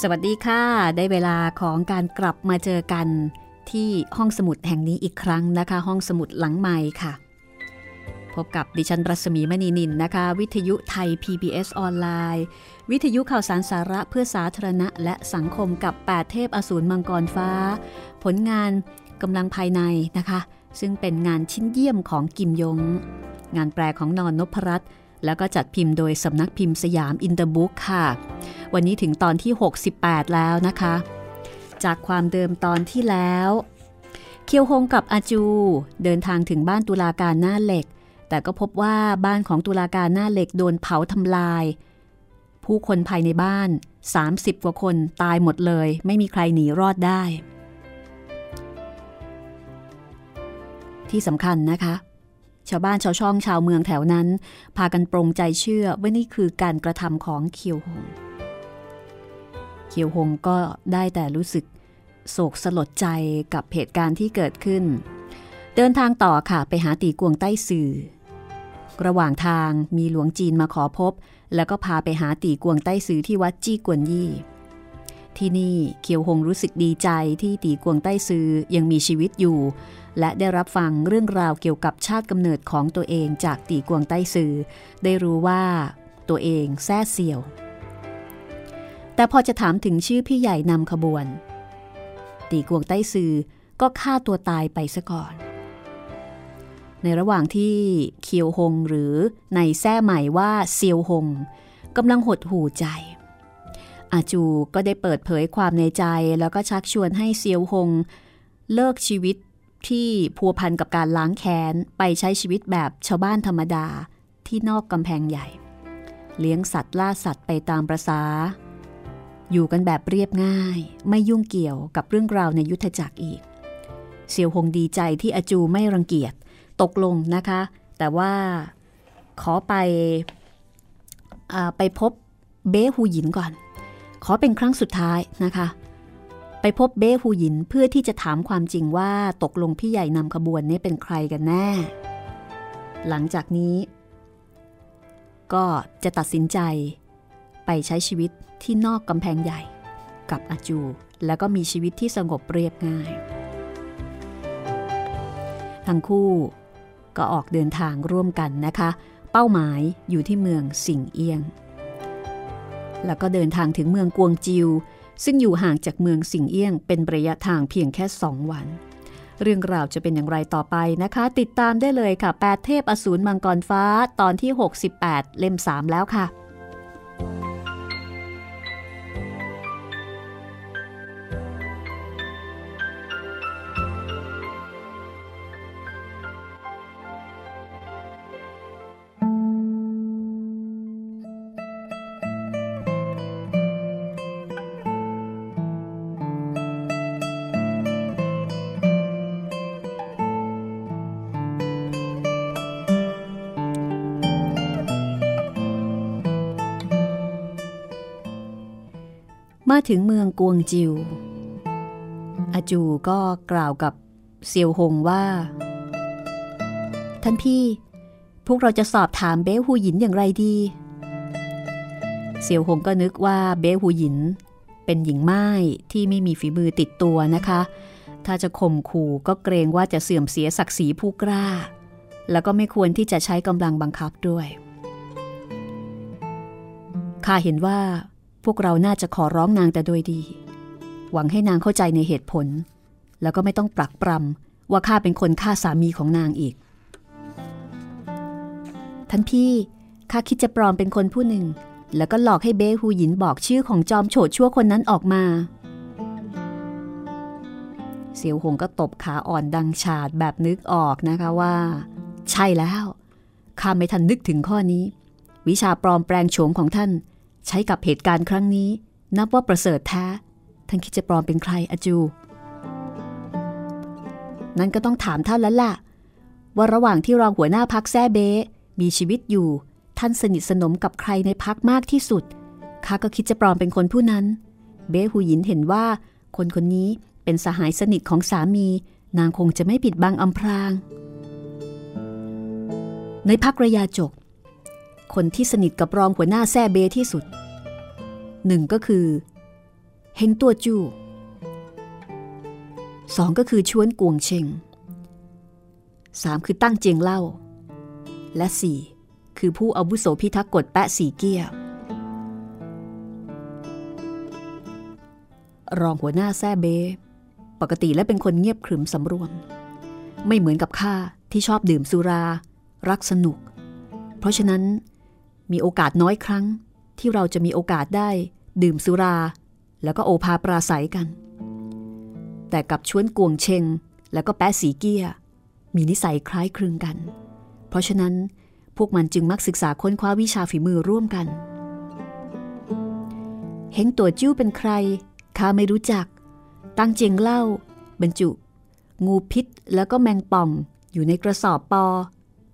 สวัสดีค่ะ ได้เวลาของการกลับมาเจอกันที่ห้องสมุดแห่งนี้อีกครั้งนะคะ ห้องสมุดหลังใหม่ค่ะ พบกับดิฉันรัศมีมณีนินนะคะ วิทยุไทย PBS ออนไลน์ วิทยุข่าวสารสาระเพื่อสาธารณะ และสังคมกับ 8 เทพอสูรมังกรฟ้า ผลงานกำลังภายในนะคะ ซึ่งเป็นงานชิ้นเยี่ยมของกิมยง งานแปลของนอนนพรัตน์ แล้วก็จัดพิมพ์โดยสำนักพิมพ์สยามอินเตอร์บุ๊กค่ะ วันนี้ถึงตอนที่ 68 แล้วนะคะ จากความเดิมตอนที่แล้ว เคียวฮงกับอาจู เดินทางถึงบ้านตุลาการหน้าเหล็ก แต่ก็พบว่าบ้านของตุลาการหน้าเหล็กโดนเผาทำลาย ผู้คนภายในบ้าน 30 กว่าคนตายหมดเลย ไม่มีใครหนีรอดได้ ที่สำคัญนะคะ ชาวบ้านชาวช่องชาวเมืองแถวนั้น พากันปรงใจเชื่อว่านี่คือการกระทำของเคียวหง เคียวหงก็ได้แต่รู้สึกโศกสลดใจกับเหตุการณ์ที่เกิดขึ้น เดินทางต่อค่ะไปหาตีกวงใต้สื่อ ระหว่างทางมีหลวงจีนมาขอพบ แล้วก็พาไปหาตีกวงใต้สื่อที่วัดจี้กวนยี่ ที่นี่เคียวหงรู้สึกดีใจที่ตีกวงใต้ซือยังมีชีวิตอยู่ และได้รับฟังเรื่องราวเกี่ยวกับชาติกำเนิดของตัวเองจากตีกวงใต้ซือได้รู้ว่าตัวเองแท้เสี่ยว แต่พอจะถามถึงชื่อพี่ใหญ่นำขบวน ตีกวงใต้ซือก็ฆ่าตัวตายไปซะก่อน ในระหว่างที่เคียวหงหรือในแท้ใหม่ว่าเซียวหงกำลังหดหูใจ อาจูก็ได้เปิดเผยความในใจ แล้วก็ชักชวนให้เซียวหง เลิกชีวิตที่พัวพันกับการล้างแค้น ไปใช้ชีวิตแบบชาวบ้านธรรมดาที่นอกกำแพงใหญ่ เลี้ยงสัตว์ล่าสัตว์ไปตามประษา อยู่กันแบบเรียบง่าย ไม่ยุ่งเกี่ยวกับเรื่องราวในยุทธจักรอีก เซียวหงดีใจที่อาจูไม่รังเกียจตกลงนะคะ แต่ว่าขอไปไปพบเบ้ฮูหยินก่อน ขอเป็นครั้งสุดท้ายนะคะ ไปพบเบ้ฮูหยินเพื่อที่จะถามความจริงว่าตกลงพี่ใหญ่นำขบวนนี้เป็นใครกันแน่ หลังจากนี้ ก็จะตัดสินใจ ไปใช้ชีวิตที่นอกกำแพงใหญ่ กับอาจู แล้วก็มีชีวิตที่สงบเรียบง่าย ทั้งคู่ก็ออกเดินทางร่วมกันนะคะ เป้าหมายอยู่ที่เมืองสิงเอียง แล้วก็เดินทางถึงเมืองกวงจิว ซึ่งอยู่ห่างจากเมืองสิงเอี้ยง เป็นระยะทางเพียงแค่สองวัน เรื่องราวจะเป็นอย่างไรต่อไปนะคะ ติดตามได้เลยค่ะแปดเทพอสูรมังกรฟ้าตอนที่ 68 เล่ม 3 แล้วค่ะ มาถึงเมืองกวงจิว อาจูก็กล่าวกับเซียวหงว่า ท่านพี่ พวกเราจะสอบถามเบ้หูหยินอย่างไรดี เซียวหงก็นึกว่าเบ้หูหยิน เป็นหญิงไม้ที่ไม่มีฝีมือติดตัวนะคะ ถ้าจะข่มขู่ก็เกรงว่าจะเสื่อมเสียศักดิ์ศรีผู้กล้า แล้วก็ไม่ควรที่จะใช้กำลังบังคับด้วยข้าเห็นว่า พวกเราน่าจะขอร้องนางแต่โดยดี หวังให้นางเข้าใจในเหตุผล แล้วก็ไม่ต้องปรักปรำว่าข้าเป็นคนฆ่าสามีของนางอีก ท่านพี่ข้าคิดจะปลอมเป็นคนผู้หนึ่ง แล้วก็หลอกให้เบ้ฮูหยินบอกชื่อของจอมโฉดชั่วคนนั้นออกมา เสียวหงก็ตบขาอ่อนดังฉาดแบบนึกออกนะคะว่า ใช่แล้วข้าไม่ทันนึกถึงข้อนี้ วิชาปลอมแปลงโฉมของท่าน ใช้กับเหตุการณ์ครั้งนี้ นับว่าประเสริฐแท้ท่านคิดจะปลอมเป็นใครอาจู นั้นก็ต้องถามท่านแล้วล่ะ ว่าระหว่างที่รองหัวหน้าพักแซ่เบมีชีวิตอยู่ ท่านสนิทสนมกับใครในพักมากที่สุดข้าก็คิดจะปลอมเป็นคนผู้นั้น เบ้หูหยินเห็นว่า คนคนนี้เป็นสหายสนิทของสามี นางคงจะไม่ปิดบังอำพราง ในพักระยาจก คนที่สนิทกับรองหัวหน้าแซ่เบที่สุดหนึ่งก็คือ เฮงตัวจูสองก็คือชวนกวงเชงสามคือตั้งเจียงเล่า และสี่คือผู้อาวุโสพิทักษ์กฎแปะสีเกี้ยรองหัวหน้าแซ่เบ ปกติและเป็นคนเงียบขรึมสำรวม ไม่เหมือนกับข้าที่ชอบดื่มสุรา รักสนุก เพราะฉะนั้น มีโอกาสน้อยครั้ง ที่เราจะมีโอกาสได้ ดื่มสุรา แล้วก็โอภาปราศัยกัน แต่กับชวนกวงเชง แล้วก็แป๊สีเกียมีนิสัยคล้ายคลึงกัน เพราะฉะนั้นพวกมันจึงมักศึกษาค้นคว้าวิชาฝีมือร่วมกันเฮงตัวจิ้วเป็นใครข้าไม่รู้จัก ตั้งเจียงเล่า บรรจุ งูพิษแล้วก็แมงป่องอยู่ในกระสอบปอ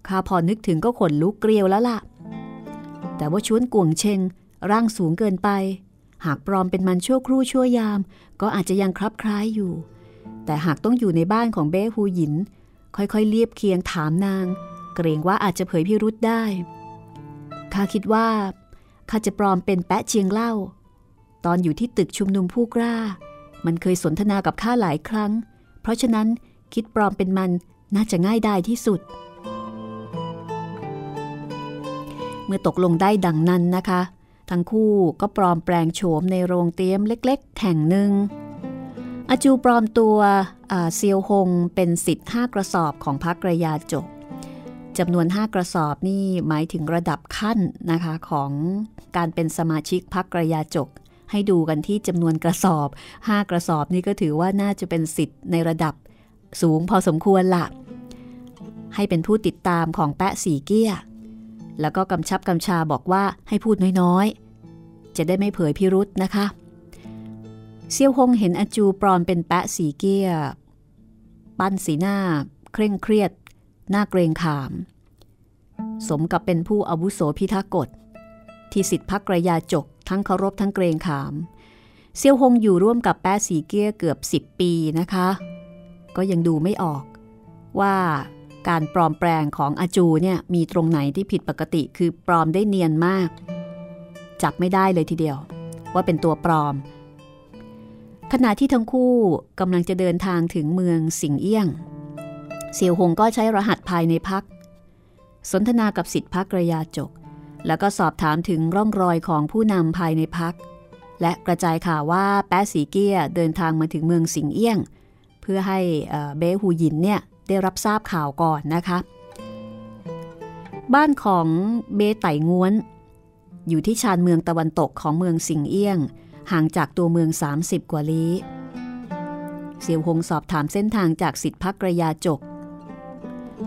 ข้าพอนึกถึงก็ขนลุกเกลียวแล้วล่ะ แต่ว่าชวนกวงเชงร่างสูงเกินไป หากปลอมเป็นมันชั่วครู่ชั่วยาม ก็อาจจะยังคลับคล้ายอยู่ แต่หากต้องอยู่ในบ้านของเบ้ฮูหยิน ค่อยๆเลียบเคียงถามนาง เกรงว่าอาจจะเผยพิรุษได้ข้าคิดว่าข้าจะปลอมเป็นแปะเจียงเล่า ตอนอยู่ที่ตึกชุมนุมผู้กล้า มันเคยสนทนากับข้าหลายครั้ง เพราะฉะนั้นคิดปลอมเป็นมันน่าจะง่ายได้ที่สุด มื่อตกลงได้ดังนั้นนะคะ ทั้งคู่ก็ปลอมแปลงโฉมในโรงเตี้ยมเล็กๆ แห่งหนึ่ง อาจูปลอมตัวเซียวหงเป็นสิทธิ์ห้ากระสอบของพักกระยาจกจำนวน 5 กระสอบนี่หมายถึงระดับขั้นนะคะของการเป็นสมาชิกพักกระยาจก ให้ดูกันที่จำนวนกระสอบ 5 กระสอบนี่ก็ถือว่าน่าจะเป็นสิทธิ์ในระดับสูงพอสมควรละให้เป็นผู้ติดตามของแปะสีเกี้ย แล้วก็กำชับกำชาบอกว่าให้พูดน้อยๆ จะได้ไม่เผยพิรุษนะคะ เซียวฮงเห็นอาจูปลอมเป็นแปะสีเกี้ย ปั้นสีหน้า เคร่งเครียด หน้าเกรงขาม สมกับเป็นผู้อาวุโสพิทักษ์กฎ ที่สิทธิพักกระยาจกทั้งเคารพทั้งเกรงขาม เซียวฮงอยู่ร่วมกับแป๊สีเกี้ยเกือบ 10 ปีนะคะ ก็ยังดูไม่ออกว่า การปลอมแปลงของอาจูเนี่ยมีตรงไหนที่ผิดปกติคือปลอมได้เนียนมาก จับไม่ได้เลยทีเดียว ว่าเป็นตัวปลอม ขณะที่ทั้งคู่กำลังจะเดินทางถึงเมืองสิงเอี้ยง เสี่ยวหงก็ใช้รหัสภายในพัก สนทนากับสิทธิพักระยาจก แล้วก็สอบถามถึงร่องรอยของผู้นำภายในพัก และกระจายข่าวว่าแป๊สีเกียเดินทางมาถึงเมืองสิงเอี้ยง เพื่อให้เบ้หูหยินเนี่ย ได้รับทราบข่าวก่อนนะคะ บ้านของเบไต่งวน อยู่ที่ชานเมืองตะวันตกของเมืองสิงเอี้ยง ห่างจากตัวเมือง 30 กว่าลี้ เสี่ยวหงสอบถามเส้นทางจากสิทธิพักกระยาจก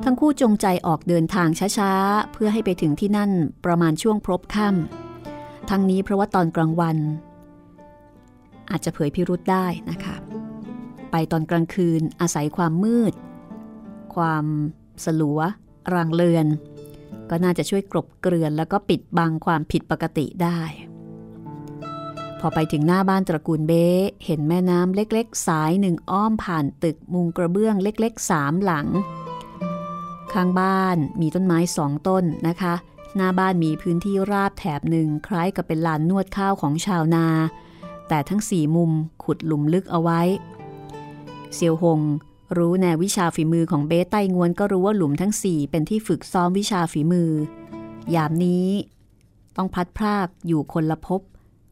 ทั้งคู่จงใจออกเดินทางช้าๆ เพื่อให้ไปถึงที่นั่นประมาณช่วงพรบค่ำทั้งนี้เพราะว่าตอนกลางวัน อาจจะเผยพิรุษได้นะคะไปตอนกลางคืนอาศัยความมืด ความสลัวรางเลือน ก็น่าจะช่วยกลบเกลื่อนแล้วก็ปิดบังความผิดปกติได้ พอไปถึงหน้าบ้านตระกูลเบ้เห็นแม่น้ำเล็กๆ สายหนึ่งอ้อมผ่านตึกมุงกระเบื้องเล็กๆสามหลัง ข้างบ้านมีต้นไม้สองต้นนะคะ หน้าบ้านมีพื้นที่ราบแถบหนึ่งคล้ายกับเป็นลานนวดข้าวของชาวนา แต่ทั้งสี่มุมขุดหลุมลึกเอาไว้ เซียวหง รู้แนววิชาฝีมือของเบสไต้งวนก็รู้ว่าหลุมทั้งสี่เป็นที่ฝึกซ้อมวิชาฝีมือ ยามนี้ ต้องพัดพรากอยู่คนละพบ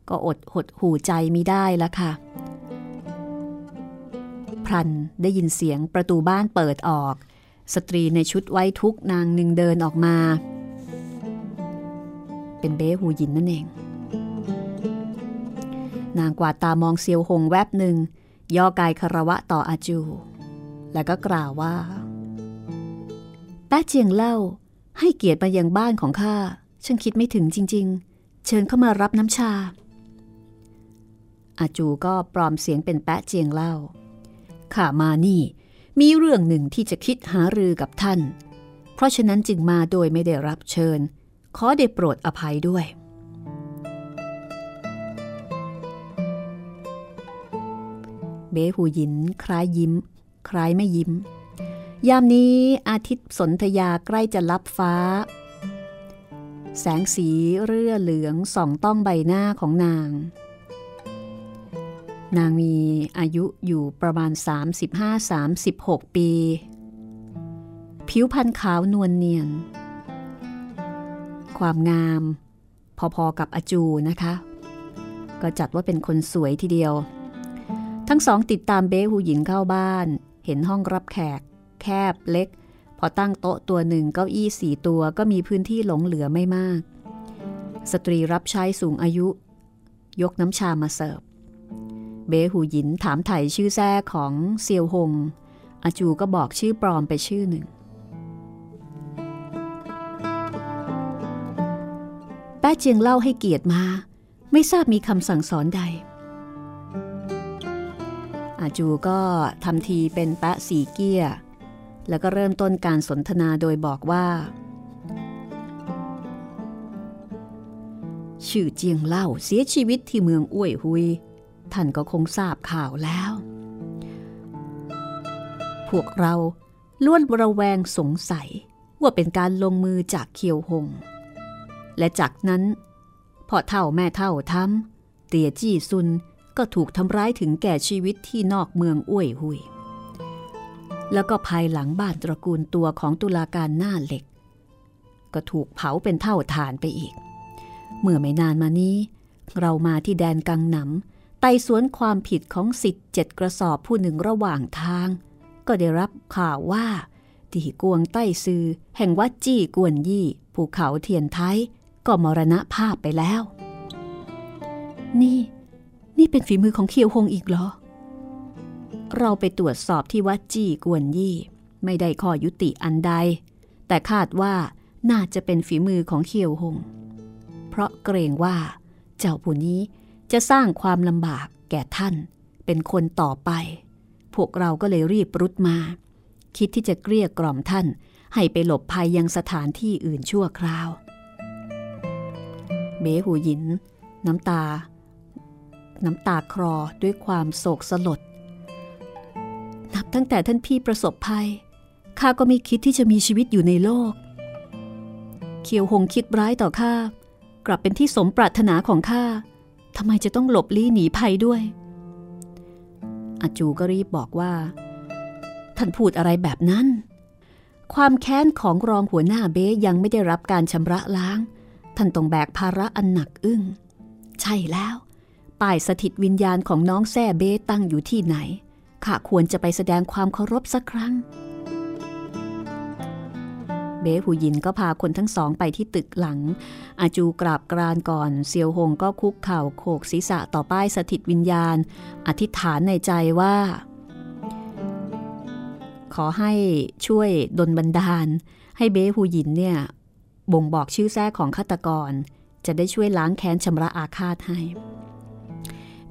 ก็อดหดหูใจมิได้ละค่ะ พรันได้ยินเสียงประตูบ้านเปิดออก สตรีในชุดไว้ทุกนางหนึ่งเดินออกมา เป็นเบ้หูยินนั่นเอง นางกวาดตามองเซียวหงแวบหนึ่งย่อกายคารวะต่ออาจู แล้วก็กล่าวว่าแป๊เจียงเล่าให้เกียรติมายังบ้านของข้าฉันคิดไม่ถึงจริง ๆ เชิญเข้ามารับน้ำชา อาจูก็ปลอมเสียงเป็นแป๊ะเจียงเล่า ข้ามานี่ มีเรื่องหนึ่งที่จะคิดหารือกับท่าน เพราะฉะนั้นจึงมาโดยไม่ได้รับเชิญ ขอได้โปรดอภัยด้วย เบหูยินคล้ายยิ้ม คล้ายไม่ยิ้ม ยามนี้อาทิตย์สนธยาใกล้จะลับฟ้า แสงสีเรื่อเหลืองส่องต้องใบหน้าของนาง นางมีอายุอยู่ประมาณ 35-36 ปี ผิวพรรณขาวนวลเนียน ความงาม พอๆกับอาจูนะคะ ก็จัดว่าเป็นคนสวยทีเดียวทั้งสองติดตามเบ้หูหญิงเข้าบ้าน เห็นห้องรับแขก แคบเล็ก พอตั้งโต๊ะตัวหนึ่งเก้าอี้สี่ตัวก็มีพื้นที่หลงเหลือไม่มาก สตรีรับใช้สูงอายุ ยกน้ำชามาเสิร์ฟ เบหูหยินถามไถ่ชื่อแท้ของเซียวหง อาจูก็บอกชื่อปลอมไปชื่อหนึ่งแป้เจียงเล่าให้เกียรติมา ไม่ทราบมีคำสั่งสอนใด อาจูก็ทำทีเป็นแปะสีเกียแล้วก็เริ่มต้นการสนทนาโดยบอกว่า ชื่อเจียงเล่าเสียชีวิตที่เมืองอ้วยหุย ท่านก็คงทราบข่าวแล้ว พวกเราล้วนระแวงสงสัยว่าเป็นการลงมือจากเคียวหง และจากนั้นพอเท่าแม่เท่าทำเตียจี้ซุน ก็ถูกทำร้ายถึงแก่ชีวิตที่นอกเมืองอ้วยหุย แล้วก็ภายหลังบ้านตระกูลตัวของตุลาการหน้าเหล็ก ก็ถูกเผาเป็นเท่าฐานไปอีก เมื่อไม่นานมานี้ เรามาที่แดนกังหนำไต่สวนความผิดของสิทธิ์เจ็ดกระสอบผู้หนึ่งระหว่างทาง ก็ได้รับข่าวว่าตีกวงใต้ซือ แห่งวัดจี้กวนยี่ภูเขาเทียนไทยก็มรณภาพไปแล้ว นี่นี่ เป็นฝีมือของเคียวหงอีกเหรอ เราไปตรวจสอบที่วัดจี้กวนยี่ ไม่ได้ข้อยุติอันใด แต่คาดว่าน่าจะเป็นฝีมือของเคียวหง เพราะเกรงว่า เจ้าผู้นี้จะสร้างความลำบากแก่ท่าน เป็นคนต่อไป พวกเราก็เลยรีบรุดมา คิดที่จะเกลี้ยกล่อมท่าน ให้ไปหลบภัยยังสถานที่อื่นชั่วคราว เบหูหยิน น้ำตา น้ำตาคลอด้วยความโศกสลด นับตั้งแต่ท่านพี่ประสบภัย ข้าก็ไม่คิดที่จะมีชีวิตอยู่ในโลก เคียวหงคิดร้ายต่อข้า กลับเป็นที่สมปรารถนาของข้าทำไมจะต้องหลบลี้หนีภัยด้วยอาจูก็รีบบอกว่า ท่านพูดอะไรแบบนั้น ความแค้นของรองหัวหน้าเบ๊ยังไม่ได้รับการชำระล้าง ท่านต้องแบกภาระอันหนักอึ้ง ใช่แล้ว ป้ายสถิตวิญญาณของน้องแซ่เบ๊ตั้งอยู่ที่ไหน ข้าควรจะไปแสดงความเคารพสักครั้ง เบ๊หูยินก็พาคนทั้งสองไปที่ตึกหลัง อาจูกราบกรานก่อนเซียวหงก็คุกเข่าโขกศีรษะต่อป้ายสถิตวิญญาณ อธิษฐานในใจว่า ขอให้ช่วยดลบันดาล ให้เบ้หูยินเนี่ยบ่งบอกชื่อแท้ของฆาตกร จะได้ช่วยล้างแค้นชำระอาฆาตให้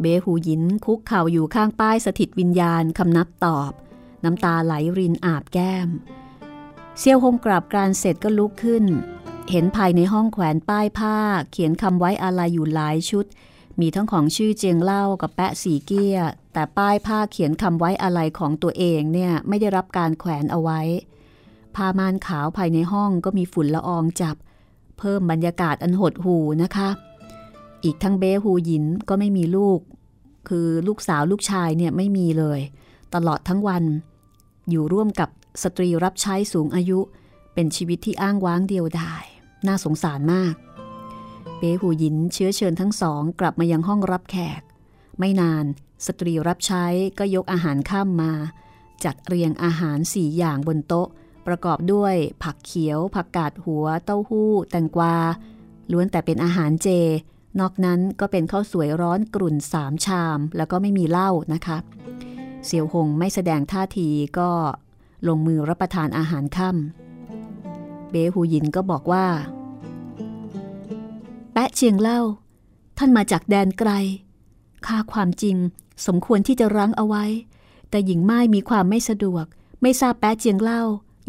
เบหูยินคุกเข่าอยู่ข้างป้ายสถิตวิญญาณคำนับตอบ น้ำตาไหลรินอาบแก้ม เซียวหงกราบกรานเสร็จก็ลุกขึ้น เห็นภายในห้องแขวนป้ายผ้า เขียนคำไว้อาลัยอยู่หลายชุด มีทั้งของชื่อเจียงเล่ากับแปะสีเกี้ย แต่ป้ายผ้าเขียนคำไว้อาลัยของตัวเองเนี่ยไม่ได้รับการแขวนเอาไว้ผ้าม่านขาวภายในห้องก็มีฝุ่นละอองจับ เพิ่มบรรยากาศอันหดหูนะคะ อีกทั้งเบ้หูหยินก็ไม่มีลูก คือลูกสาวลูกชายเนี่ยไม่มีเลย ตลอดทั้งวัน อยู่ร่วมกับสตรีรับใช้สูงอายุ เป็นชีวิตที่อ้างว้างเดียวดาย น่าสงสารมาก เปหูหยินเชื้อเชิญทั้งสอง กลับมายังห้องรับแขก ไม่นานสตรีรับใช้ก็ยกอาหารข้ามมา จัดเรียงอาหารสี่อย่างบนโต๊ะ ประกอบด้วยผักเขียว ผักกาดหัว เต้าหู้ แตงกวาล้วนแต่เป็นอาหารเจ นอกนั้นก็เป็นข้าวสวยร้อนกรุ่นสามชาม แล้วก็ไม่มีเหล้านะคะ เสี่ยวหงไม่แสดงท่าทีก็ลงมือรับประทานอาหารค่ำเบหูยินก็บอกว่า แปะเชียงเล่า ท่านมาจากแดนไกลค่าความจริงสมควรที่จะรั้งเอาไว้ แต่หญิงไม้มีความไม่สะดวก ไม่ทราบแปะเจียงเล่า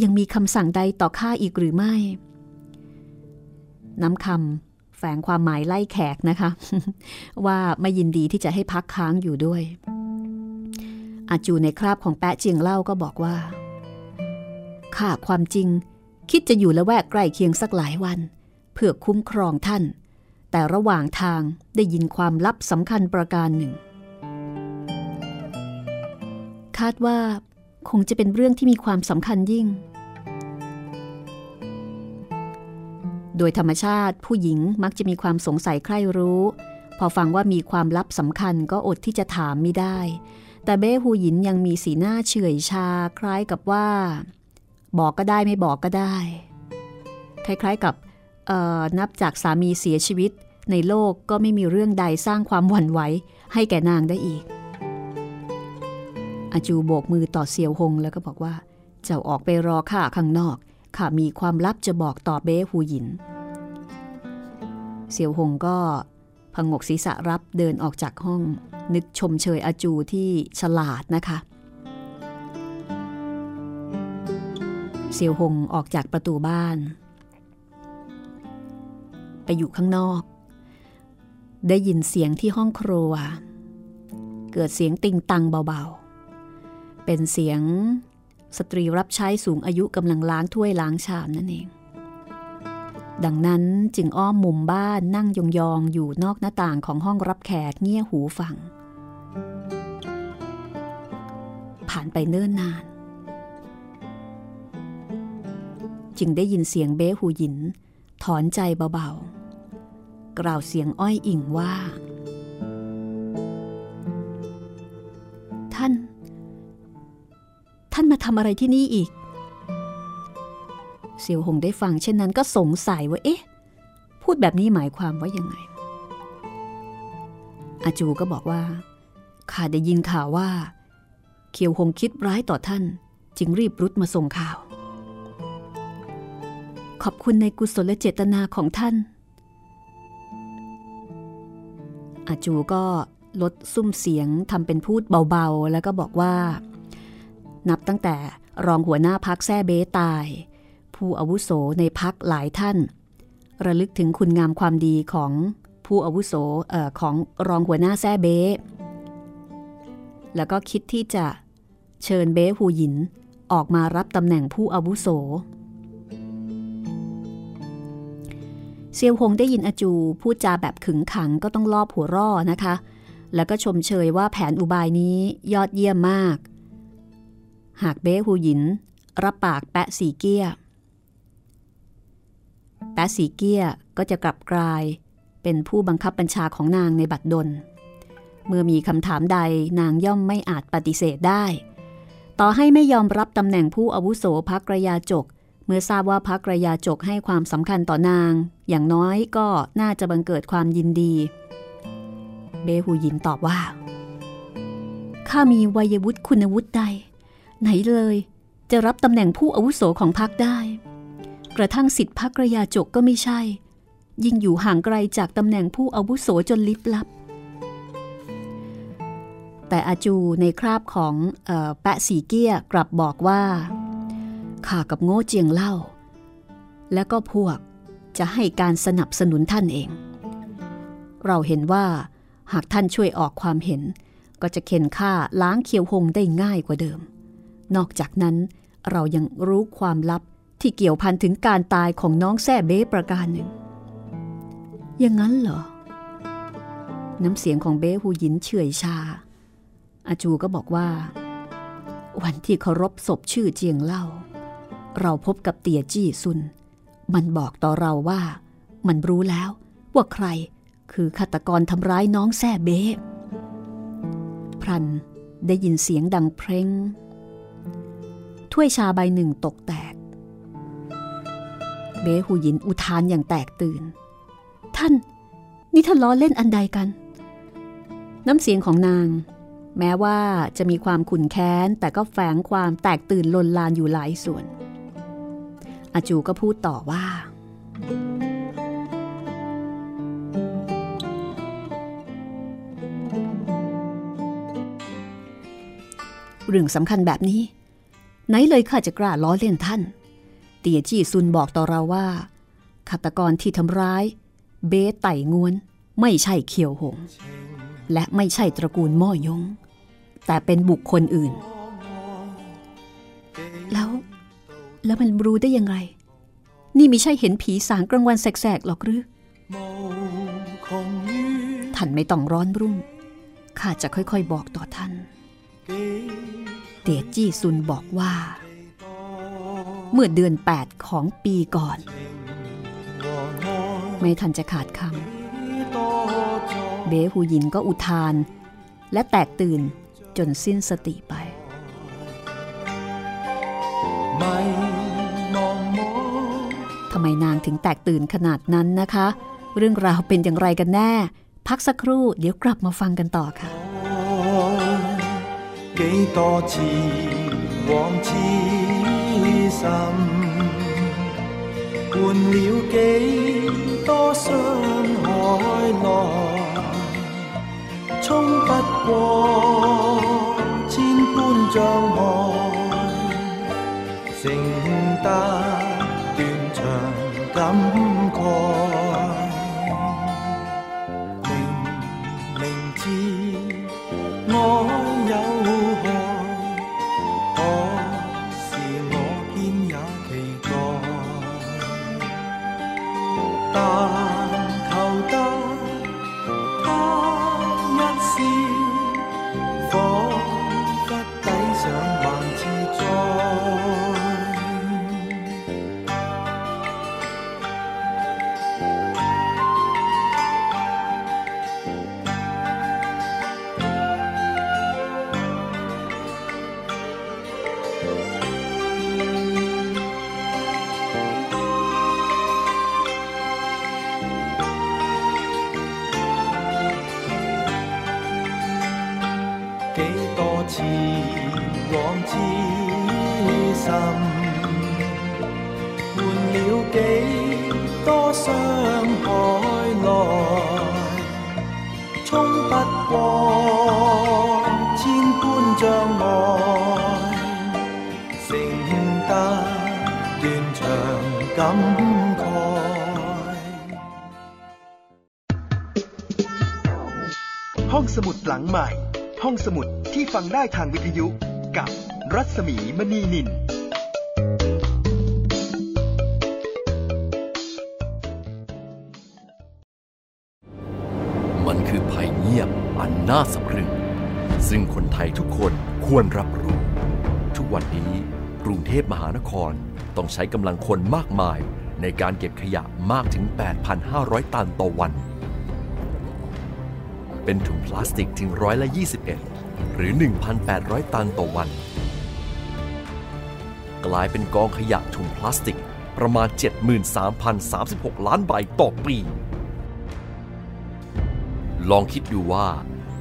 ยังมีคำสั่งใดต่อข้าอีกหรือไม่ น้ำคำ ฝงความหมายไล่แขกนะคะ ว่าไม่ยินดีที่จะให้พักค้างอยู่ด้วย อาจูในคราบของแปะเจียงเล่าก็บอกว่าข้าความจริง คิดจะอยู่ละแวกใกล้เคียงสักหลายวัน เพื่อคุ้มครองท่าน แต่ระหว่างทางได้ยินความลับสำคัญประการหนึ่ง คาดว่าคงจะเป็นเรื่องที่มีความสำคัญยิ่ง โดยธรรมชาติผู้หญิงมักจะมีความสงสัยใคร่รู้ พอฟังว่ามีความลับสำคัญก็อดที่จะถามไม่ได้ แต่เบ้หูหยินยังมีสีหน้าเฉื่อยชาคล้ายกับว่า บอกก็ได้ไม่บอกก็ได้ คล้ายๆกับนับจากสามีเสียชีวิต ในโลกก็ไม่มีเรื่องใดสร้างความหวั่นไหวให้แก่นางได้อีก อาจูโบกมือต่อเซียวหงแล้วก็บอกว่า เจ้าออกไปรอข้าข้างนอกข้ามีความลับจะบอกต่อเบ้หูหยิน เซียวหงก็พงกศีรษะรับเดินออกจากห้อง นึกชมเชยอาจูที่ฉลาดนะคะเซียวหงออกจากประตูบ้าน ไปอยู่ข้างนอก ได้ยินเสียงที่ห้องครัว เกิดเสียงติงตังเบาๆ เป็นเสียงสตรีรับใช้สูงอายุกำลังล้างถ้วยล้างชามนั่นเอง ดังนั้นจึงอ้อมมุมบ้านนั่งยองๆอยู่นอกหน้าต่างของห้องรับแขกเงี่ยหูฟัง ผ่านไปเนิ่นนาน จึงได้ยินเสียงเบ้หูหยิน ถอนใจเบาๆ กล่าวเสียงอ้อยอิ่งว่า ท่าน ท่านมาทำอะไรที่นี่อีก เซียวหงได้ฟัง เช่นนั้นก็สงสัยว่าเอ๊ะ พูดแบบนี้หมายความว่ายังไง อาจูก็บอกว่าข้าได้ยินข่าวว่า เคียวหงคิดร้ายต่อท่าน จึงรีบรุดมาส่งข่าว ขอบคุณในกุศลเจตนาของท่าน อาจูก็ลดซุ้มเสียงทำเป็นพูดเบาๆ แล้วก็บอกว่า นับตั้งแต่รองหัวหน้าพักแซ่เบ้ตาย ผู้อาวุโสในพักหลายท่าน ระลึกถึงคุณงามความดีของผู้อาวุโสออของรองหัวหน้าแซ่เบ้แล้วก็คิดที่จะเชิญเบ้หูหยินออกมารับตำแหน่งผู้อาวุโส เซียวหงได้ยินอาจูพูดจาแบบขึงขังก็ต้องลอบหัวร่อนะคะ แล้วก็ชมเชยว่าแผนอุบายนี้ยอดเยี่ยมมาก หากเบ้หูหยินรับปากแปะสีเกี้ย แปะสีเกี้ยก็จะกลับกลาย เป็นผู้บังคับบัญชาของนางในบัดดล เมื่อมีคำถามใดนางย่อมไม่อาจปฏิเสธได้ ต่อให้ไม่ยอมรับตำแหน่งผู้อาวุโสพักกระยาจก เมื่อทราบว่าพักกระยาจกให้ความสำคัญต่อนาง อย่างน้อยก็น่าจะบังเกิดความยินดี เบหูยินตอบว่าข้ามีวัยวุฒิคุณวุฒิใด ไหนเลยจะรับตำแหน่งผู้อาวุโสของพักได้ กระทั่งสิทธิพักระยาจกก็ไม่ใช่ ยิ่งอยู่ห่างไกลจากตำแหน่งผู้อาวุโสจนลิบลับ แต่อาจูในคราบของออแปะสีเกี้ยกลับบอกว่าข้ากับโง่เจียงเล่า และก็พวกจะให้การสนับสนุนท่านเอง เราเห็นว่าหากท่านช่วยออกความเห็น ก็จะเข็นฆ่าล้างเคียวหงได้ง่ายกว่าเดิม นอกจากนั้นเรายังรู้ความลับ ที่เกี่ยวพันถึงการตายของน้องแซ่เบ้ประการหนึ่ง อย่างนั้นเหรอ น้ำเสียงของเบ้หูยินเฉื่อยชา อาจูก็บอกว่า วันที่เคารพศพชื่อเจียงเล่า เราพบกับเตียจี้ซุน มันบอกต่อเราว่า มันรู้แล้วว่าใครคือฆาตกรทำร้ายน้องแซ่เบ้พรันได้ยินเสียงดังเพลงถ้วยชาใบหนึ่งตกแตก เบหูยินอุทานอย่างแตกตื่น ท่าน นี่ท่านล้อเล่นอันใดกัน น้ำเสียงของนาง แม้ว่าจะมีความขุนแค้น แต่ก็แฝงความแตกตื่นลนลานอยู่หลายส่วน อาจูก็พูดต่อว่า เรื่องสำคัญแบบนี้ ไหนเลยข้าจะกล้าล้อเล่นท่าน เตียจี้ซุนบอกต่อเราว่าฆาตกรที่ทำร้าย เบไต่งวน ไม่ใช่เคียวหง และไม่ใช่ตระกูลม่อยง แต่เป็นบุคคลอื่น แล้ว แล้วมันรู้ได้ยังไง นี่ม่ใช่เห็นผีสางกลางวันแสกๆหรอกหรือท่านไม่ต้องร้อนรุ่มข้าจะค่อยๆบอกต่อท่าน เตียจี้ซุนบอกว่า เมื่อเดือนแปดของปีก่อน ไม่ทันจะขาดคำเบหูยินก็อุทาน และแตกตื่นจนสิ้นสติไป ทำไมนางถึงแตกตื่นขนาดนั้นนะคะ เรื่องราวเป็นอย่างไรกันแน่ พักสักครู่เดี๋ยวกลับมาฟังกันต่อค่ะ 几多次往痴 心，换了几多伤害來，衝不过千般障碍，承擔斷腸感慨。心，换了几多伤害来，冲不过千般障碍，剩得断肠感慨。ห้องสมุดหลังใหม่ ห้องสมุดที่ฟังได้ทางวิทยุกับรัศมีมณีนิน มัน น่าสะพรึง ซึ่งคนไทยทุกคนควรรับรู้ ทุกวันนี้กรุงเทพมหานครต้องใช้กำลังคนมากมายในการเก็บขยะมากถึง 8,500 ตันต่อวัน เป็นถุงพลาสติกถึงร้อยละ 21 หรือ 1,800 ตันต่อวัน กลายเป็นกองขยะถุงพลาสติกประมาณ 73,036 ล้านใบต่อปี ลองคิดดูว่า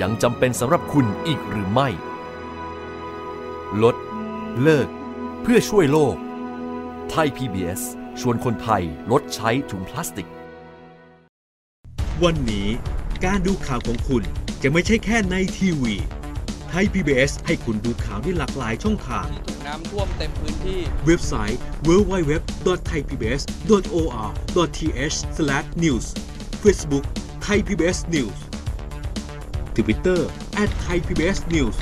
ยังจำเป็นสำหรับคุณอีกหรือไม่ ลด เลิก เพื่อช่วยโลก ไทย PBS ชวนคนไทยลดใช้ถุงพลาสติก วันนี้การดูข่าวของคุณจะไม่ใช่แค่ในทีวีไทย PBS ให้คุณดูข่าวได้หลากหลายช่องทาง ถูกน้ำท่วมเต็มพื้นที่ เว็บไซต์ www.thaipbs.or.th/news Facebook Thai PBS News Twitter @thaipbsnews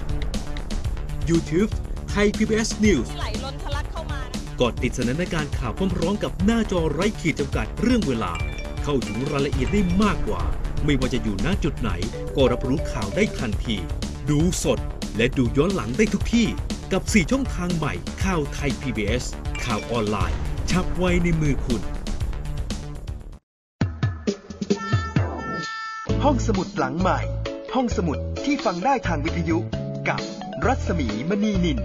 YouTube Thai PBS News ไหลล้นทะลักเข้ามานะกดติดสนันในการข่าวพร้อมๆกับหน้าจอไร้ขีดจำกัดเรื่องเวลา เข้าถึงรายละเอียดได้มากกว่า ไม่ว่าจะอยู่ณจุดไหน ก็รับรู้ข่าวได้ทันที ดูสด และดูย้อนหลังได้ทุกที่ กับ 4 ช่องทางใหม่ข่าวไทย PBS ข่าวออนไลน์ ชับไว้ในมือคุณ ห้องสมุดหลังใหม่ ห้องสมุดที่ฟังได้ทางวิทยุกับรัศมีมณีนิน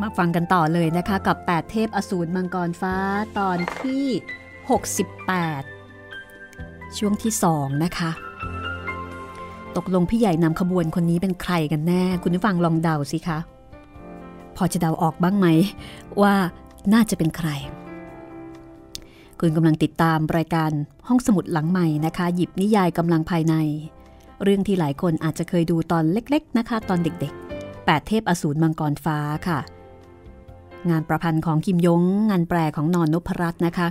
มาฟังกันต่อเลยนะคะกับ 8 เทพอสูรมังกรฟ้าตอนที่ 68 ช่วงที่ 2 นะคะ ตกลงพี่ใหญ่นำขบวนคนนี้เป็นใครกันแน่ คุณผู้ฟังลองเดาสิคะ อจะเดาออกบ้างไหม ว่าน่าจะเป็นใคร คุณกำลังติดตามรายการห้องสมุดหลังใหม่นะคะ หยิบนิยายกำลังภายใน เรื่องที่หลายคนอาจจะเคยดูตอนเล็ก ๆ นะคะ ตอนเด็กๆ8เทพอสูรมังกรฟ้าค่ะ งานประพันธ์ของคิมยง งานแปลของนอนนพรัตน์นะคะ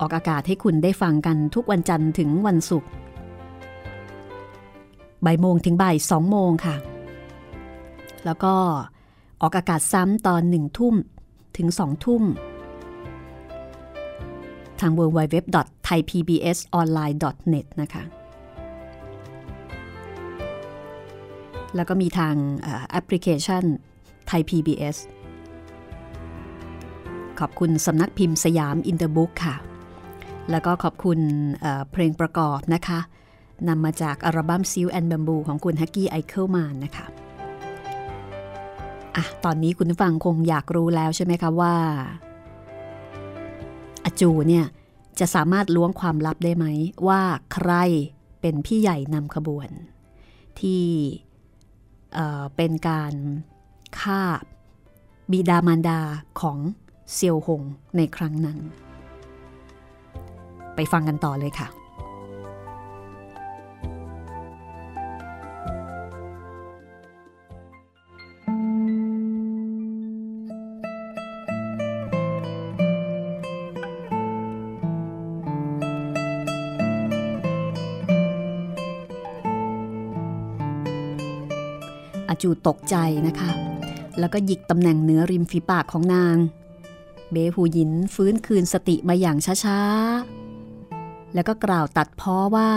ออกอากาศให้คุณได้ฟังกันทุกวันจันทร์ถึงวันศุกร์บ่ายโมงถึงบ่ายสองโมงค่ะ แล้วก็ ออกอากาศซ้ำตอนหนึ่งทุ่มถึงสองทุ่ม ทาง www.thaipbsonline.net นะคะ แล้วก็มีทางแอปพลิเคชันไทย PBS ขอบคุณสำนักพิมพ์สยามอินเตอร์บุ๊กค่ะ แล้วก็ขอบคุณเเพลงประกอบนะคะนำมาจากอัลบั้มซิลแอนด์บัมบูของคุณฮักกี้ไอเคิลมานนะคะ อะตอนนี้คุณผู้ฟังคงอยากรู้แล้วใช่ไหมคะว่าอาจูเนี่ยจะสามารถล้วงความลับได้ไหม ว่าใครเป็นพี่ใหญ่นำขบวน ที่เเป็นการฆ่าบิดามารดาของเซียวหงในครั้งนั้น ไปฟังกันต่อเลยค่ะ จูตกใจนะคะ แล้วก็หยิกตำแหน่งเหนือริมฝีปากของนาง เบหูหยินฟื้นคืนสติมาอย่างช้าๆ แล้วก็กล่าวตัดพ้อว่า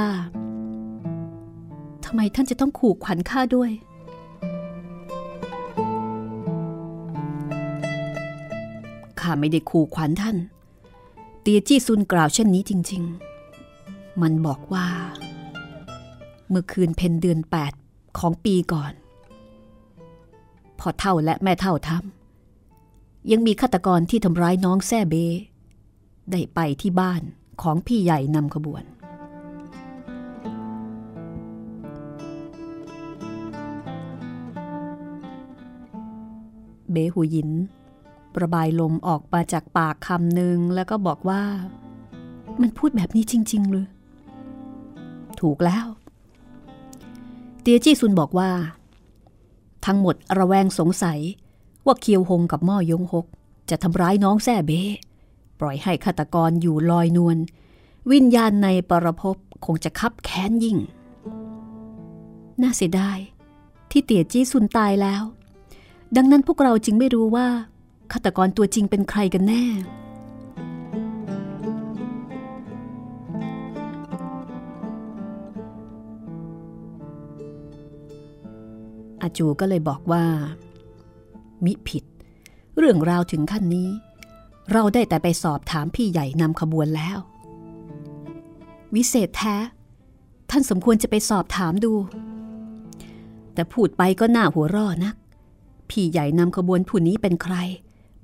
ทำไมท่านจะต้องขู่ขวัญข้าด้วย ข้าไม่ได้ขู่ขวัญท่าน เตียจี้ซุนกล่าวเช่นนี้จริง ๆ มันบอกว่า เมื่อคืนเพนเดือนแปดของปีก่อน พอเท่าและแม่เท่าทำยังมีฆาตกรที่ทำร้ายน้องแซ่เบ ได้ไปที่บ้านของพี่ใหญ่นำขบวน เบหูหยิน ประบายลมออกมาจากปากคำหนึ่งแล้วก็บอกว่า มันพูดแบบนี้จริงๆหรือถูกแล้ว เตียจี้ซุนบอกว่า ทั้งหมดระแวงสงสัย ว่าเคียวหงกับม่อยงหก จะทำร้ายน้องแซ่เบปล่อยให้ฆาตกรอยู่ลอยนวลวิญญาณในปรภพคงจะคับแค้นยิ่ง น่าเสียดายที่เตียจี้ซุนตายแล้ว ดังนั้นพวกเราจึงไม่รู้ว่าฆาตกรตัวจริงเป็นใครกันแน่ อาจูก็เลยบอกว่า มิผิด เรื่องราวถึงขั้นนี้ เราได้แต่ไปสอบถามพี่ใหญ่นำขบวนแล้ว วิเศษแท้ ท่านสมควรจะไปสอบถามดู แต่พูดไปก็หน่าหัวร่อนัก พี่ใหญ่นำขบวนผู้นี้เป็นใคร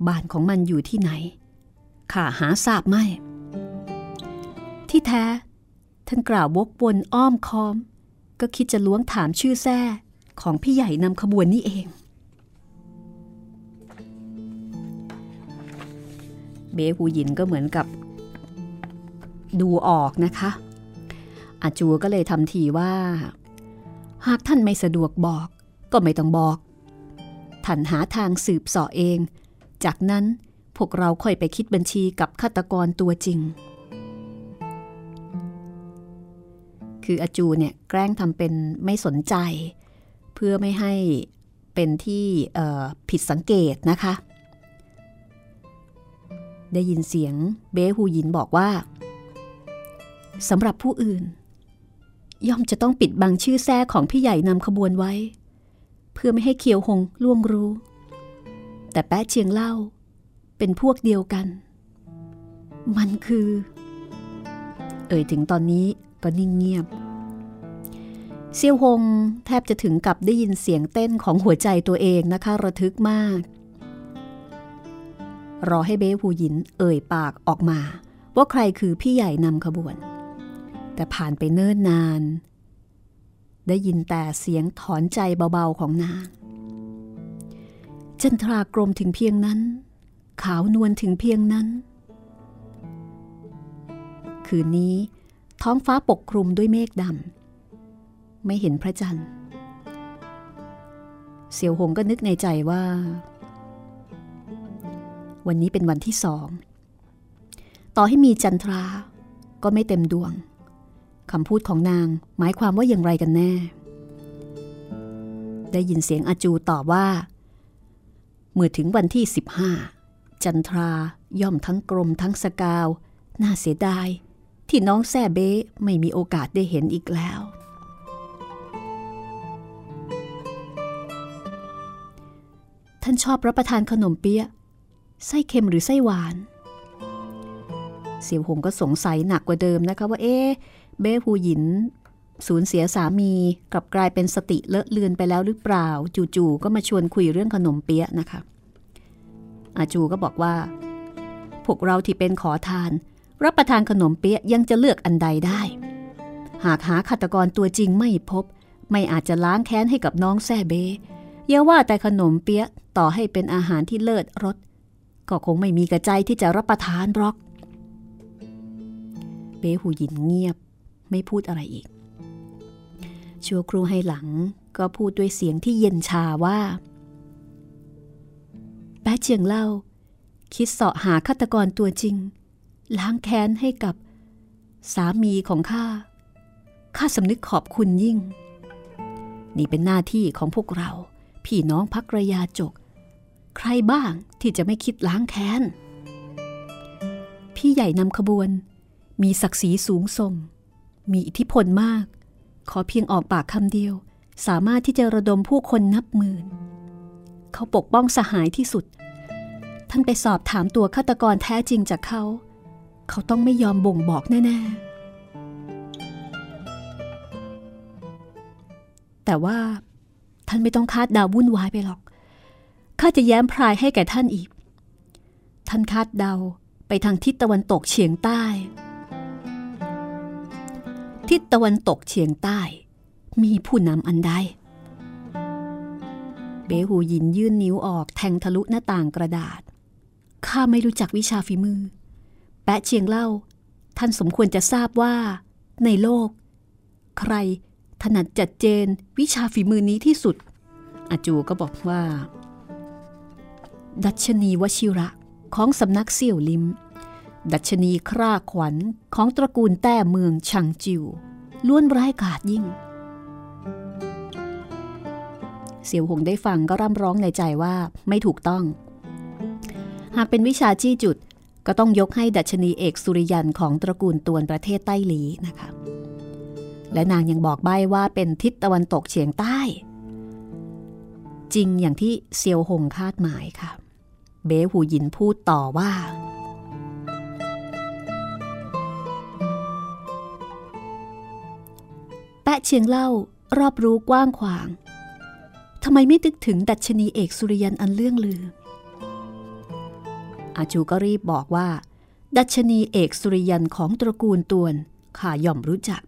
บ้านของมันอยู่ที่ไหน ข้าหาทราบไม่ ที่แท้ ท่านกล่าววกวนอ้อมค้อม ก็คิดจะล้วงถามชื่อแท้ ของพี่ใหญ่นำขบวนนี่เอง เบหูหยินก็เหมือนกับ ดูออกนะคะอาจูก็เลยทำทีว่า หากท่านไม่สะดวกบอกก็ไม่ต้องบอก ท่านหาทางสืบสาะเอง จากนั้นพวกเราค่อยไปคิดบัญชีกับฆาตกรตัวจริง คืออาจูเนี่ยแกล้งทำเป็นไม่สนใจ พื่อไม่ให้เป็นที่ผิดสังเกตนะคะ ได้ยินเสียงเบ้ฮูยินบอกว่าสำหรับผู้อื่น ย่อมจะต้องปิดบังชื่อแท้ของพี่ใหญ่นำขบวนไว้ เพื่อไม่ให้เคียวหงล่วงรู้ แต่แป๊ะเชียงเล่า เป็นพวกเดียวกัน มันคือ เอ่ยถึงตอนนี้ก็นิ่งเงียบ เซียวหงแทบจะถึงกับได้ยินเสียงเต้นของหัวใจตัวเองนะคะระทึกมาก รอให้เบ้หูหยินเอ่ยปากออกมา ว่าใครคือพี่ใหญ่นำขบวน แต่ผ่านไปเนิ่นนาน ได้ยินแต่เสียงถอนใจเบาๆของนางจันทรากรมถึงเพียงนั้น ขาวนวลถึงเพียงนั้น คืนนี้ท้องฟ้าปกคลุมด้วยเมฆดำ ไม่เห็นพระจันทร์ เสี่ยวหงก็นึกในใจว่า วันนี้เป็นวันที่สอง ต่อให้มีจันทรา ก็ไม่เต็มดวงคำพูดของนางหมายความว่าอย่างไรกันแน่ ได้ยินเสียงอาจูตอบว่า เมื่อถึงวันที่ 15 จันทราย่อมทั้งกรมทั้งสกาว น่าเสียดาย ที่น้องแซ่เบ้ไม่มีโอกาสได้เห็นอีกแล้ว ท่านชอบรับประทานขนมเปี๊ยะไส้เค็มหรือไส้หวาน เสี่ยวหงก็สงสัยหนักกว่าเดิมนะคะว่าเอ๊เบ้ฮูหยินสูญเสียสามีกลับกลายเป็นสติเลอะเลือนไปแล้วหรือเปล่า จู่ๆก็มาชวนคุยเรื่องขนมเปี๊ยะนะคะ อาจูก็บอกว่า พวกเราที่เป็นขอทาน รับประทานขนมเปี๊ยะยังจะเลือกอันใดได้ หากหาฆาตกรตัวจริงไม่พบ ไม่อาจจะล้างแค้นให้กับน้องแซ่เบ อย่าว่าแต่ขนมเปี๊ยะต่อให้เป็นอาหารที่เลิศรสก็คงไม่มีกระใจที่จะรับประทานหรอกเบหูยินเงียบไม่พูดอะไรอีก ชัวครูให้หลังก็พูดด้วยเสียงที่เย็นชาว่า แป๊เจียงเล่า คิดเสาะหาฆาตกรตัวจริง ล้างแค้นให้กับสามีของข้า ข้าสำนึกขอบคุณยิ่ง นี่เป็นหน้าที่ของพวกเรา พี่น้องพักระยาจก ใครบ้างที่จะไม่คิดล้างแค้น พี่ใหญ่นำขบวน มีศักดิ์ศรีสูงส่ง มีอิทธิพลมาก ขอเพียงออกปากคำเดียว สามารถที่จะระดมผู้คนนับหมื่น เขาปกป้องสหายที่สุด ท่านไปสอบถามตัวฆาตกรแท้จริงจากเขา เขาต้องไม่ยอมบ่งบอกแน่ ๆ แต่ว่า ท่านไม่ต้องคาดดาวุ่นวายไปหรอก ข้าจะแย้มพรายให้แก่ท่านอีก ท่านคาดเดาไปทางทิศตะวันตกเฉียงใต้ ทิศตะวันตกเฉียงใต้ มีผู้นำอันใด เบหูยินยื่นนิ้วออกแทงทะลุหน้าต่างกระดาษ ข้าไม่รู้จักวิชาฝีมือ แปะเชียงเล่า ท่านสมควรจะทราบว่า ในโลก ใคร ถนัดจัดเจนวิชาฝีมือนี้ที่สุด อาจูก็บอกว่า ดัชนีวชิระของสำนักเสี่ยวลิม ดัชนีคร่าขวัญของตระกูลแต้เมืองชังจิว ล้วนร้ายกาจยิ่ง เสี่ยวหงได้ฟังก็ร่ำร้องในใจว่าไม่ถูกต้อง หากเป็นวิชาจี้จุดก็ต้องยกให้ดัชนีเอกสุริยันของตระกูลตวนประเทศใต้หลีนะคะ และนางยังบอกใบ้ว่าเป็นทิศตะวันตกเฉียงใต้ จริงอย่างที่เซียวหงคาดหมายค่ะ เบหูหยินพูดต่อว่า แปะเชียงเล่ารอบรู้กว้างขวางทำไมไม่นึกถึงดัชนีเอกสุริยันอันเลื่องลือ อาจูก็รีบบอกว่า ดัชนีเอกสุริยันของตระกูลตวนข้าย่อมรู้จัก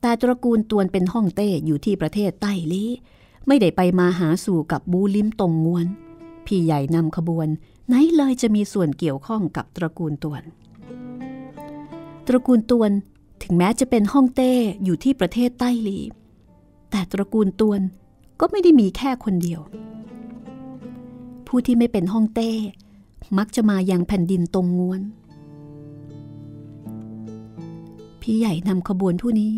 แต่ตระกูลตวนเป็นห้องเต้อยู่ที่ประเทศใต้ลี้ไม่ได้ไปมาหาสู่กับบูลิมตรงงวน พี่ใหญ่นำขบวน ไหนเลยจะมีส่วนเกี่ยวข้องกับตระกูลตวน ตระกูลตวนถึงแม้จะเป็นห้องเต้อยู่ที่ประเทศใต้ลี แต่ตระกูลตวนก็ไม่ได้มีแค่คนเดียว ผู้ที่ไม่เป็นห้องเต้ มักจะมายังแผ่นดินตรงงวน พี่ใหญ่นำขบวนผู้นี้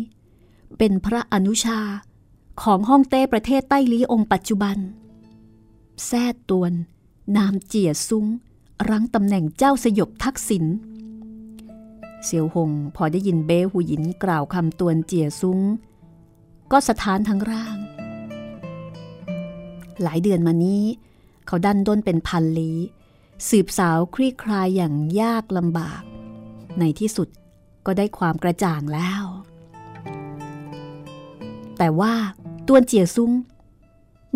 เป็นพระอนุชาของห้องเต้ประเทศใต้ลี้องค์ปัจจุบัน แซ่ตวน นามเจียซุ้ง รั้งตำแหน่งเจ้าสยบทักษิณเซียวหงพอได้ยินเบหูหยินกล่าวคำตวนเจียซุ้ง ก็สถานทั้งร่าง หลายเดือนมานี้ เขาดันด้นเป็นพันลี้ สืบสาวคลี่คลายอย่างยากลำบาก ในที่สุดก็ได้ความกระจ่างแล้ว แต่ว่าตวนเจียซุ้ง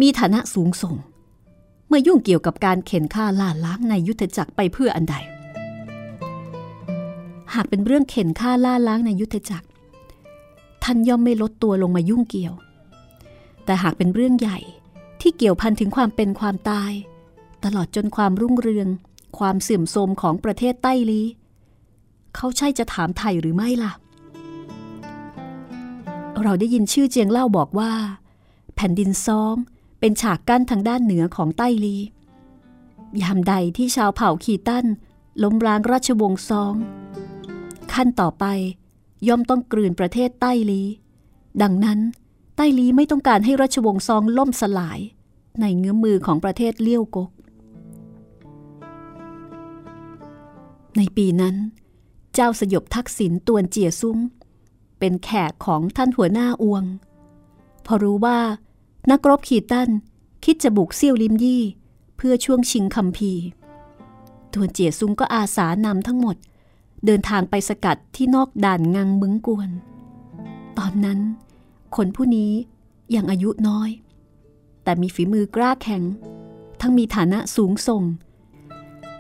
มีฐานะสูงส่ง เมื่อยุ่งเกี่ยวกับการเข็นฆ่าล่าล้างในยุทธจักรไปเพื่ออันใด หากเป็นเรื่องเข็นฆ่าล่าล้างในยุทธจักร ท่านย่อมไม่ลดตัวลงมายุ่งเกี่ยว แต่หากเป็นเรื่องใหญ่ที่เกี่ยวพันถึงความเป็นความตาย ตลอดจนความรุ่งเรือง ความเสื่อมโทรมของประเทศใต้ลีเขาใช่จะถามไทยหรือไม่ล่ะเเราได้ยินชื่อเจียงเล่าบอกว่า แผ่นดินซ้องเป็นฉากกั้นทางด้านเหนือของใต้ลี ยามใดที่ชาวเผ่าขีตั้น ล้มล้างราชวงศ์ซอง ขั้นต่อไปย่อมต้องกลืนประเทศใต้ลี ดังนั้นใต้ลีไม่ต้องการให้ราชวงศ์ซองล่มสลาย ในเงื้อมือของประเทศเลี้ยวกก ในปีนั้น เจ้าสยบทักษิณตวนเจียซุ้ง เป็นแขกของท่านหัวหน้าอวง พอรู้ว่า นักรบขีตันคิดจะบุกเซี่ยวลิมยี่ เพื่อช่วงชิงคำพีตวนเจียซุงก็อาสานำทั้งหมด เดินทางไปสกัดที่นอกด่านงังมึงกวน ตอนนั้น คนผู้นี้ยังอายุน้อย แต่มีฝีมือกล้าแข็ง ทั้งมีฐานะสูงส่ง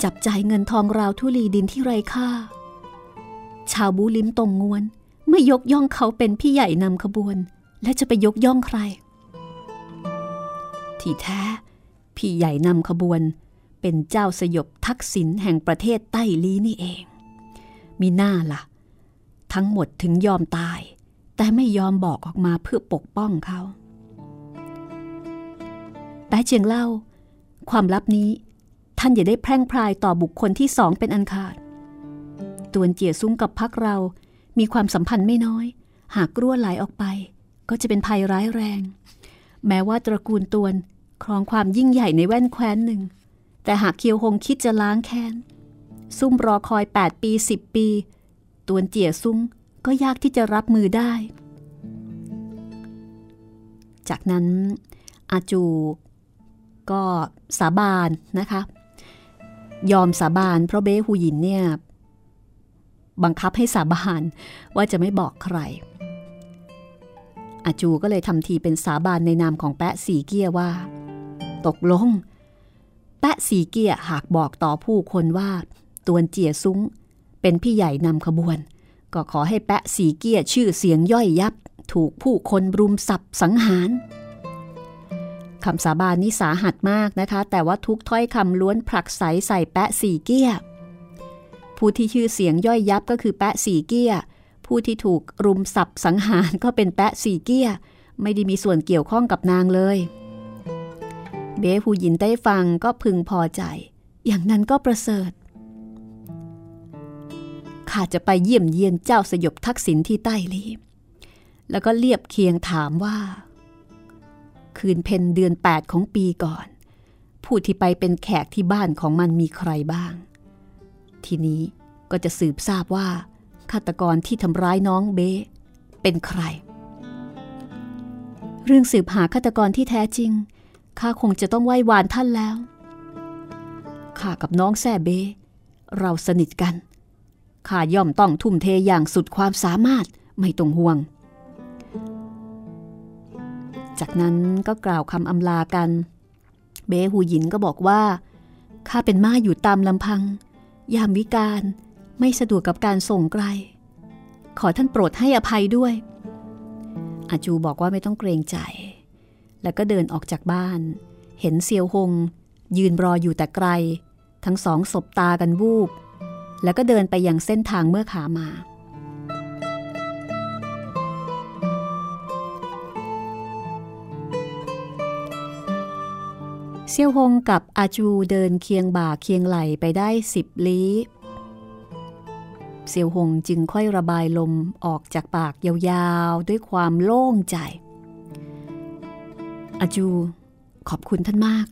จับจ่ายเงินทองราวทุลีดินที่ไร้ค่า ชาวบูลิมตรงงวน ไม่ยกย่องเขาเป็นพี่ใหญ่นำขบวน และจะไปยกย่องใคร ที่แท้ พี่ใหญ่นำขบวน เป็นเจ้าสยบทักษิณแห่งประเทศใต้ลีนี่เอง มีหน้าละ่ะ ทั้งหมดถึงยอมตาย แต่ไม่ยอมบอกออกมาเพื่อปกป้องเขาแป๊เจียงเล่า ความลับนี้ท่านอย่าได้แพร่งพรายต่อบุคคลที่สองเป็นอันขาด ตวนเจียซุ้งกับพักเรา มีความสัมพันธ์ไม่น้อย หากรั่วไหลออกไป ก็จะเป็นภัยร้ายแรง แม้ว่าตระกูลตวนครองความยิ่งใหญ่ในแว่นแคว้นหนึ่ง แต่หากเคียวหงคิดจะล้างแค้น ซุ่มรอคอย 8 ปี 10 ปี ตวนเจี๋ยซุ้งก็ยากที่จะรับมือได้ จากนั้นอาจูก็สาบานนะคะ ยอมสาบานเพราะเบ้ฮูหยินเนี่ย บังคับให้สาบานว่าจะไม่บอกใคร อาจูก็เลยทำทีเป็นสาบานในนามของแปะสีเกียว่า ตกลง แปะสีเกียหากบอกต่อผู้คนว่าตวนเจียซุ้ง เป็นพี่ใหญ่นำขบวน ก็ขอให้แปะสีเกียชื่อเสียงย่อยยับ ถูกผู้คนรุมสับสังหารคำสาบานนี้สาหัสมากนะคะ แต่ว่าทุกถ้อยคำล้วนผลักใสใส่แปะสีเกีย ผู้ที่ชื่อเสียงย่อยยับก็คือแปะสีเกียผู้ที่ถูกรุมสับสังหารก็เป็นแปะสีเกียไม่ได้มีส่วนเกี่ยวข้องกับนางเลย เบ้ผู้หญินได้ฟังก็พึงพอใจ อย่างนั้นก็ประเสริฐข้าจะไปเยี่ยมเยียนเจ้าสยบทักษิณที่ใต้ลีแล้วก็เรียบเคียงถามว่า คืนเพนเดือนแปดของปีก่อน ผู้ที่ไปเป็นแขกที่บ้านของมันมีใครบ้าง ทีนี้ก็จะสืบทราบว่าฆาตกรที่ทำร้ายน้องเบ้เป็นใคร เรื่องสืบหาฆาตกรที่แท้จริงข้าคงจะต้องไหว้วานท่านแล้วข้ากับน้องแซ่เบ้เราสนิทกันข้าย่อมต้องทุ่มเทอย่างสุดความสามารถไม่ต้องห่วง จากนั้นก็กล่าวคำอำลากัน เบ้หูหยินก็บอกว่าข้าเป็นม้าอยู่ตามลำพัง ยามวิการไม่สะดวกกับการส่งไกล ขอท่านโปรดให้อภัยด้วย อาจูบอกว่าไม่ต้องเกรงใจ แล้วก็เดินออกจากบ้าน เห็นเซียวหง ยืนรออยู่แต่ไกล ทั้งสองสบตากันวูบ แล้วก็เดินไปยังเส้นทางเมื่อขามา ซียวหงกับอาจูเดินเคียงบ่าเคียงไหลไปได้สิบลี้เซียวหงจึงค่อยระบายลมออกจากปากยาวๆ ด้วยความโล่งใจ อาจูขอบคุณท่านมาก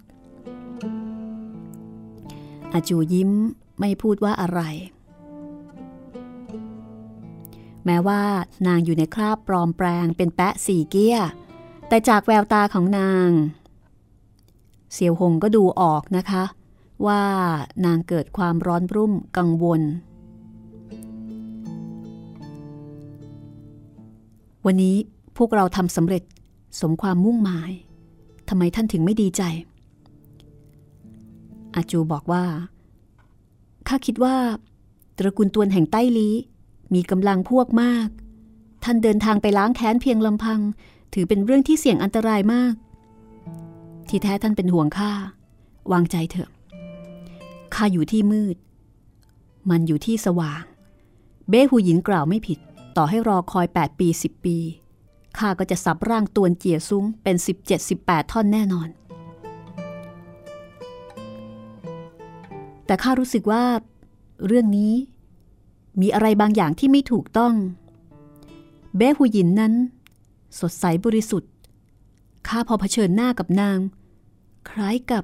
อาจูยิ้มไม่พูดว่าอะไร แม้ว่านางอยู่ในคราบปลอมแปลงเป็นแปะสี่เกี้ย แต่จากแววตาของนาง เซียวหงก็ดูออกนะคะ ว่านางเกิดความร้อนรุ่มกังวล วันนี้พวกเราทำสำเร็จสมความมุ่งหมายทำไมท่านถึงไม่ดีใจ อาจูบอกว่า ข้าคิดว่า ตระกูลตวนแห่งใต้ลีมีกำลังพวกมาก ท่านเดินทางไปล้างแค้นเพียงลำพัง ถือเป็นเรื่องที่เสี่ยงอันตรายมาก ที่แท้ท่านเป็นห่วงข้าวางใจเถอะข้าอยู่ที่มืด มันอยู่ที่สว่าง เบ้หูหยินกล่าวไม่ผิด ต่อให้รอคอย 8 ปี 10 ปีข้าก็จะสับร่างตวนเจียซุ้งเป็น 17-18 ท่อนแน่นอน แต่ข้ารู้สึกว่า เรื่องนี้ มีอะไรบางอย่างที่ไม่ถูกต้อง เบ้หูหยินนั้น สดใสบริสุทธิ์ ข้าพอเผชิญหน้ากับนาง คล้ายกับ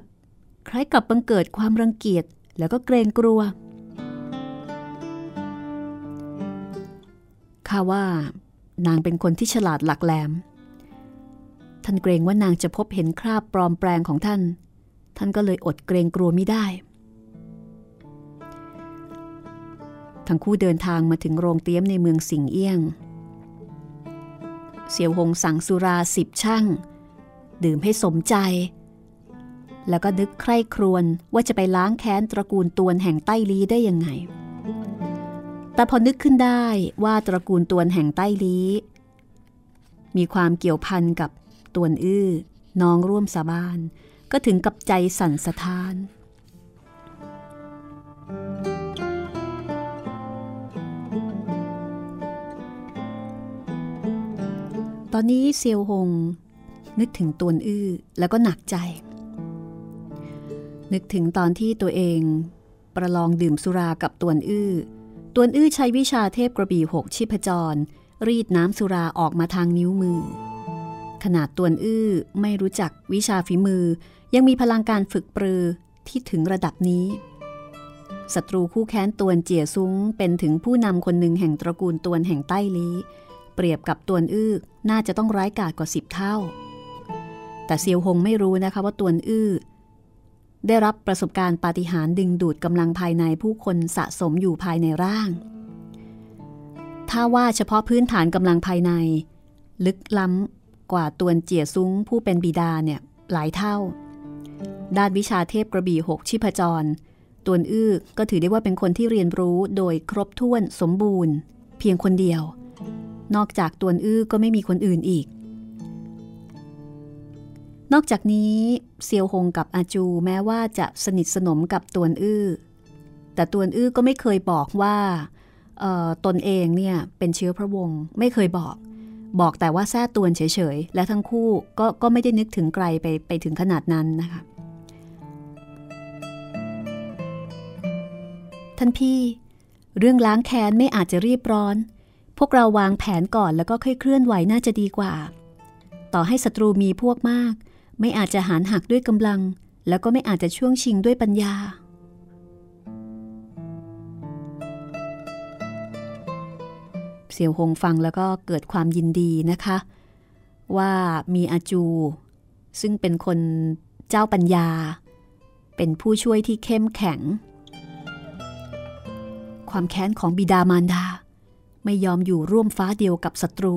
คล้ายกับบังเกิดความรังเกียจแล้วก็เกรงกลัวข้าว่านางเป็นคนที่ฉลาดหลักแหลม ท่านเกรงว่านางจะพบเห็นคราบปลอมแปลงของท่าน ท่านก็เลยอดเกรงกลัวไม่ได้ ทั้งคู่เดินทางมาถึงโรงเตี้ยมในเมืองสิงเอี้ยง เสี่ยวหงสั่งสุราสิบช่าง ดื่มให้สมใจ แล้วก็นึกใคร่ครวญว่าจะไปล้างแค้นตระกูลตวนแห่งใต้ลีได้ยังไง แต่พอนึกขึ้นได้ว่าตระกูลตวนแห่งใต้ลีมีความเกี่ยวพันกับตวนอื้อน้องร่วมสาบาน ก็ถึงกับใจสั่นสะท้าน ตอนนี้เซียวหง นึกถึงตวนอื้อแล้วก็หนักใจ นึกถึงตอนที่ตัวเองประลองดื่มสุรากับตวนอื้อตวนอื้อใช้วิชาเทพกระบี่หกชิพจร รีดน้ำสุราออกมาทางนิ้วมือ ขนาดตวนอื้อไม่รู้จักวิชาฝีมือ ยังมีพลังการฝึกปรือที่ถึงระดับนี้ศัตรูคู่แค้นตวนเจียซุ้งเป็นถึงผู้นำคนหนึ่งแห่งตระกูลตวนแห่งใต้ลีเปรียบกับตวนอื้อน่าจะต้องร้ายกาจกว่าสิบเท่า แต่เซียวหงไม่รู้นะคะว่าตวนอื้อ ได้รับประสบการณ์ปาฏิหาริย์ดึงดูดกำลังภายในผู้คนสะสมอยู่ภายในร่าง ถ้าว่าเฉพาะพื้นฐานกำลังภายใน ลึกล้ำกว่าตวนเจียซุ้งผู้เป็นบิดาเนี่ยหลายเท่า ด้านวิชาเทพกระบี่หกชิพจรตวนอื้อก็ถือได้ว่าเป็นคนที่เรียนรู้โดยครบถ้วนสมบูรณ์ เพียงคนเดียว นอกจากตวนอื้อก็ไม่มีคนอื่นอีก นอกจากนี้เซียวหงกับอาจูแม้ว่าจะสนิทสนมกับตวนอื้อ แต่ตวนอื้อก็ไม่เคยบอกว่าตนเองเนี่ยเป็นเชื้อพระวงศ์ไม่เคยบอก บอกแต่ว่าแท้ตวนเฉยๆ และทั้งคู่ก็ก็ไม่ได้นึกถึงไกลไปไปถึงขนาดนั้นนะคะ ท่านพี่ เรื่องล้างแค้นไม่อาจจะรีบร้อน พวกเราวางแผนก่อนแล้วก็ค่อยเคลื่อนไหวน่าจะดีกว่า ต่อให้ศัตรูมีพวกมาก ไม่อาจจะหารหักด้วยกำลัง แล้วก็ไม่อาจจะช่วงชิงด้วยปัญญา เสี่ยวหงฟังแล้วก็เกิดความยินดีนะคะ ว่ามีอาจู ซึ่งเป็นคนเจ้าปัญญา เป็นผู้ช่วยที่เข้มแข็ง ความแค้นของบิดามารดา ไม่ยอมอยู่ร่วมฟ้าเดียวกับศัตรู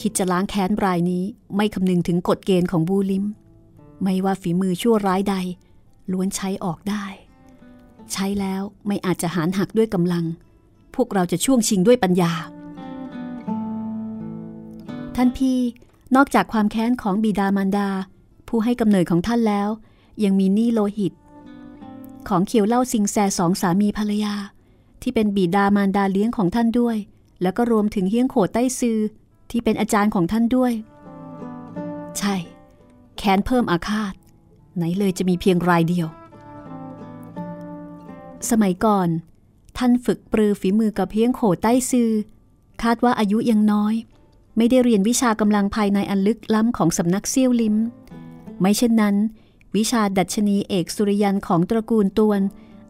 คิดจะล้างแค้นรายนี้ไม่คำนึงถึงกฎเกณฑ์ของบูลิม ไม่ว่าฝีมือชั่วร้ายใด ล้วนใช้ออกได้ ใช้แล้วไม่อาจจะหารหักด้วยกำลัง พวกเราจะช่วงชิงด้วยปัญญา ท่านพี่นอกจากความแค้นของบิดามารดา ผู้ให้กำเนิดของท่านแล้ว ยังมีหนี้โลหิต ของเขียวเล่าสิงแซสองสามีภรรยา ที่เป็นบิดามารดาเลี้ยงของท่านด้วย แล้วก็รวมถึงเฮี้ยงโขดใต้ซือ ที่เป็นอาจารย์ของท่านด้วย ใช่ แค้นเพิ่มอาฆาต ไหนเลยจะมีเพียงรายเดียว สมัยก่อน ท่านฝึกปรือฝีมือกับเพียงโขใต้ซือ คาดว่าอายุยังน้อย ไม่ได้เรียนวิชากำลังภายในอันลึกล้ำของสำนักเซี่ยวลิมไม่เช่นนั้น วิชาดัชนีเอกสุริยันของตระกูลตวน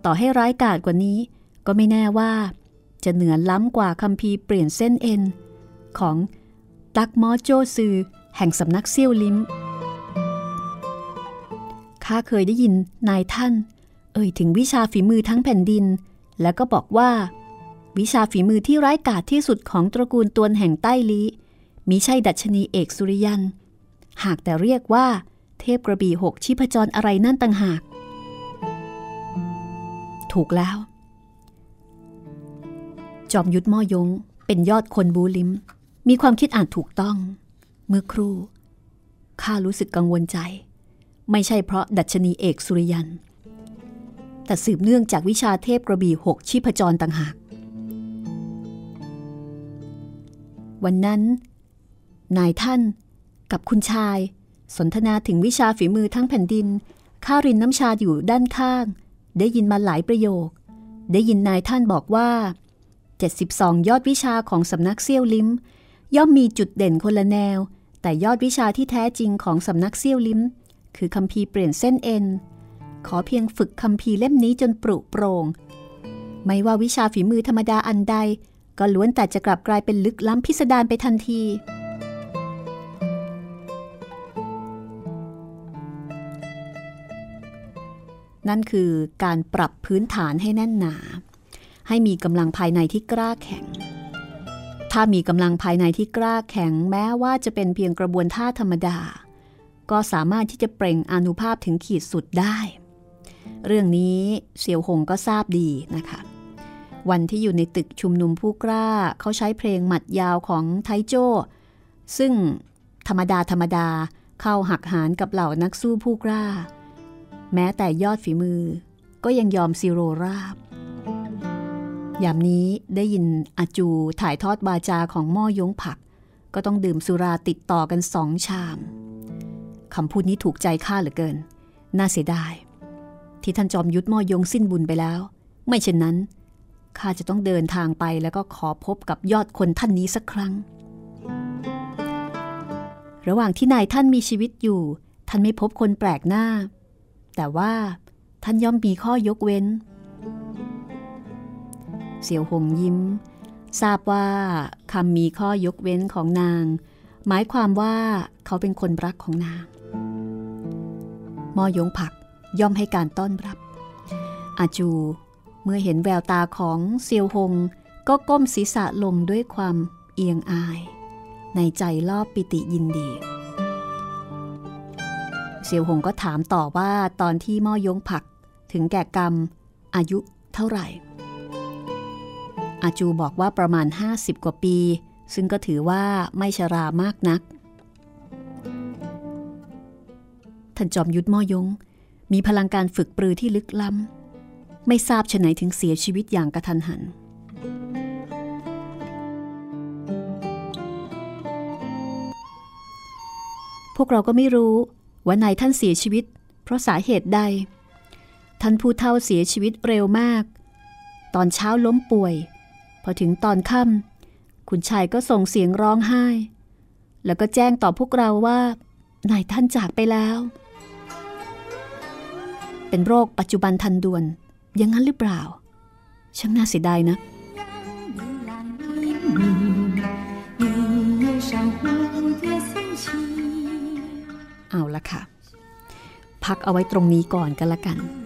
ต่อให้ร้ายกาจกว่านี้ ก็ไม่แน่ว่า จะเหนือล้ำกว่าคำพีเปลี่ยนเส้นเอ็นของ ตักมอโจซือ แห่งสำนักเซี่ยวลิมข้าเคยได้ยินนายท่าน เอ่ยถึงวิชาฝีมือทั้งแผ่นดิน แล้วก็บอกว่า วิชาฝีมือที่ร้ายกาจที่สุดของตระกูลตวนแห่งใต้ลีมิใช่ดัชนีเอกสุริยัน หากแต่เรียกว่า เทพกระบี่หกชิพจรอะไรนั่นต่างหาก ถูกแล้ว จอมยุทธม่อยงเป็นยอดคนบูลิม มีความคิดอ่านถูกต้อง เมื่อครู่ข้ารู้สึกกังวลใจ ไม่ใช่เพราะดัชนีเอกสุริยัน แต่สืบเนื่องจากวิชาเทพกระบี่หกชีพจรต่างหาก วันนั้น นายท่านกับคุณชาย สนทนาถึงวิชาฝีมือทั้งแผ่นดิน ข้ารินน้ำชาอยู่ด้านข้าง ได้ยินมาหลายประโยค ได้ยินนายท่านบอกว่า 72 ยอดวิชาของสำนักเซี่ยวลิม ย่อมมีจุดเด่นคนละแนว แต่ยอดวิชาที่แท้จริงของสำนักเซี่ยวลิมคือคำพีเปลี่ยนเส้นเอ็น ขอเพียงฝึกคำพีเล่มนี้จนปรุโปร่ง ไม่ว่าวิชาฝีมือธรรมดาอันใด ก็ล้วนแต่จะกลับกลายเป็นลึกล้ำพิสดารไปทันทีนั่นคือการปรับพื้นฐานให้แน่นหนา ให้มีกำลังภายในที่กล้าแข็ง ถ้ามีกำลังภายในที่กล้าแข็งแม้ว่าจะเป็นเพียงกระบวนท่าธรรมดา ก็สามารถที่จะเปล่งอนุภาพถึงขีดสุดได้ เรื่องนี้เสี่ยวหงก็ทราบดีนะคะ วันที่อยู่ในตึกชุมนุมผู้กล้าเขาใช้เพลงหมัดยาวของไทโจซึ่งธรรมดาธรรมดาเข้าหักหานกับเหล่านักสู้ผู้กล้า แม้แต่ยอดฝีมือก็ยังยอมซิโรราบ ยามนี้ได้ยินอาจูถ่ายทอดบาจาของม่อยงผัก ก็ต้องดื่มสุราติดต่อกันสองชามคำพูดนี้ถูกใจข้าเหลือเกิน น่าเสียดาย ที่ท่านจอมยุทธม่อยงสิ้นบุญไปแล้ว ไม่เช่นนั้นข้าจะต้องเดินทางไปแล้วก็ขอพบกับยอดคนท่านนี้สักครั้ง ระหว่างที่นายท่านมีชีวิตอยู่ ท่านไม่พบคนแปลกหน้า แต่ว่าท่านย่อมมีข้อยกเว้น เสี่ยวหงยิ้ม ทราบว่าคำมีข้อยกเว้นของนาง หมายความว่าเขาเป็นคนรักของนางมอยงผักย่อมให้การต้อนรับ อาจูเมื่อเห็นแววตาของเซียวหง ก็ก้มศีรษะลงด้วยความเอียงอาย ในใจรอบปิติยินดี เซียวหงก็ถามต่อว่าตอนที่ม่อยงผักถึงแก่กรรม อายุเท่าไหร่ อาจูบอกว่าประมาณ 50 กว่าปี ซึ่งก็ถือว่าไม่ชรามากนัก ท่านจอมยุทธมอยง มีพลังการฝึกปรือที่ลึกล้ำ ไม่ทราบชะไหนถึงเสียชีวิตอย่างกระทันหัน พวกเราก็ไม่รู้ว่านายท่านเสียชีวิต เพราะสาเหตุใด ท่านผู้เฒ่าเสียชีวิตเร็วมาก ตอนเช้าล้มป่วย พอถึงตอนค่ำคุณชายก็ส่งเสียงร้องไห้ แล้วก็แจ้งต่อพวกเราว่านายท่านจากไปแล้ว เป็นโรคปัจจุบันทันด่วน อย่างนั้นหรือเปล่า ช่างน่าเสียดายนะเอาละค่ะ พักเอาไว้ตรงนี้ก่อนกันละกัน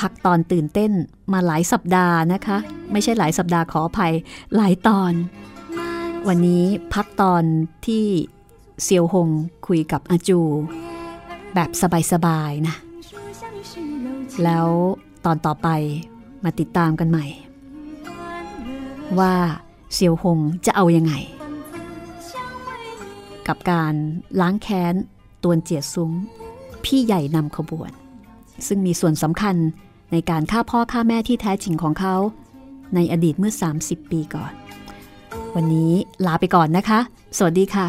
พักตอนตื่นเต้นมาหลายสัปดาห์นะคะ ไม่ใช่หลายสัปดาห์ขออภัยหลายตอน วันนี้พักตอนที่เซียวหงคุยกับอาจู แบบสบายๆนะ แล้วตอนต่อไปมาติดตามกันใหม่ ว่าเซียวหงจะเอายังไง กับการล้างแค้นตวนเจียซุ้ง พี่ใหญ่นำขบวน ซึ่งมีส่วนสำคัญ ในการฆ่าพ่อฆ่าแม่ที่แท้จริงของเขา ในอดีตเมื่อ 30 ปีก่อน วันนี้ลาไปก่อนนะคะ สวัสดีค่ะ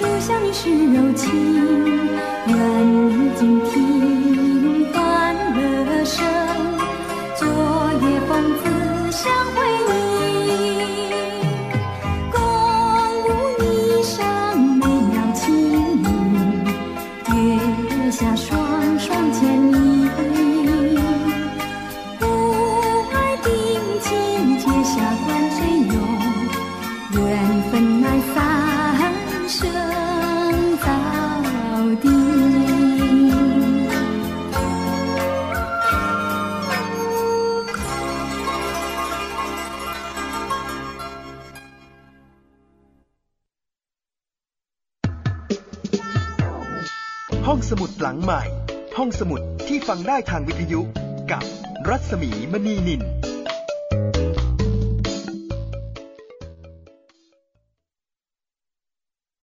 书香女是柔情，愿你静听 หลัง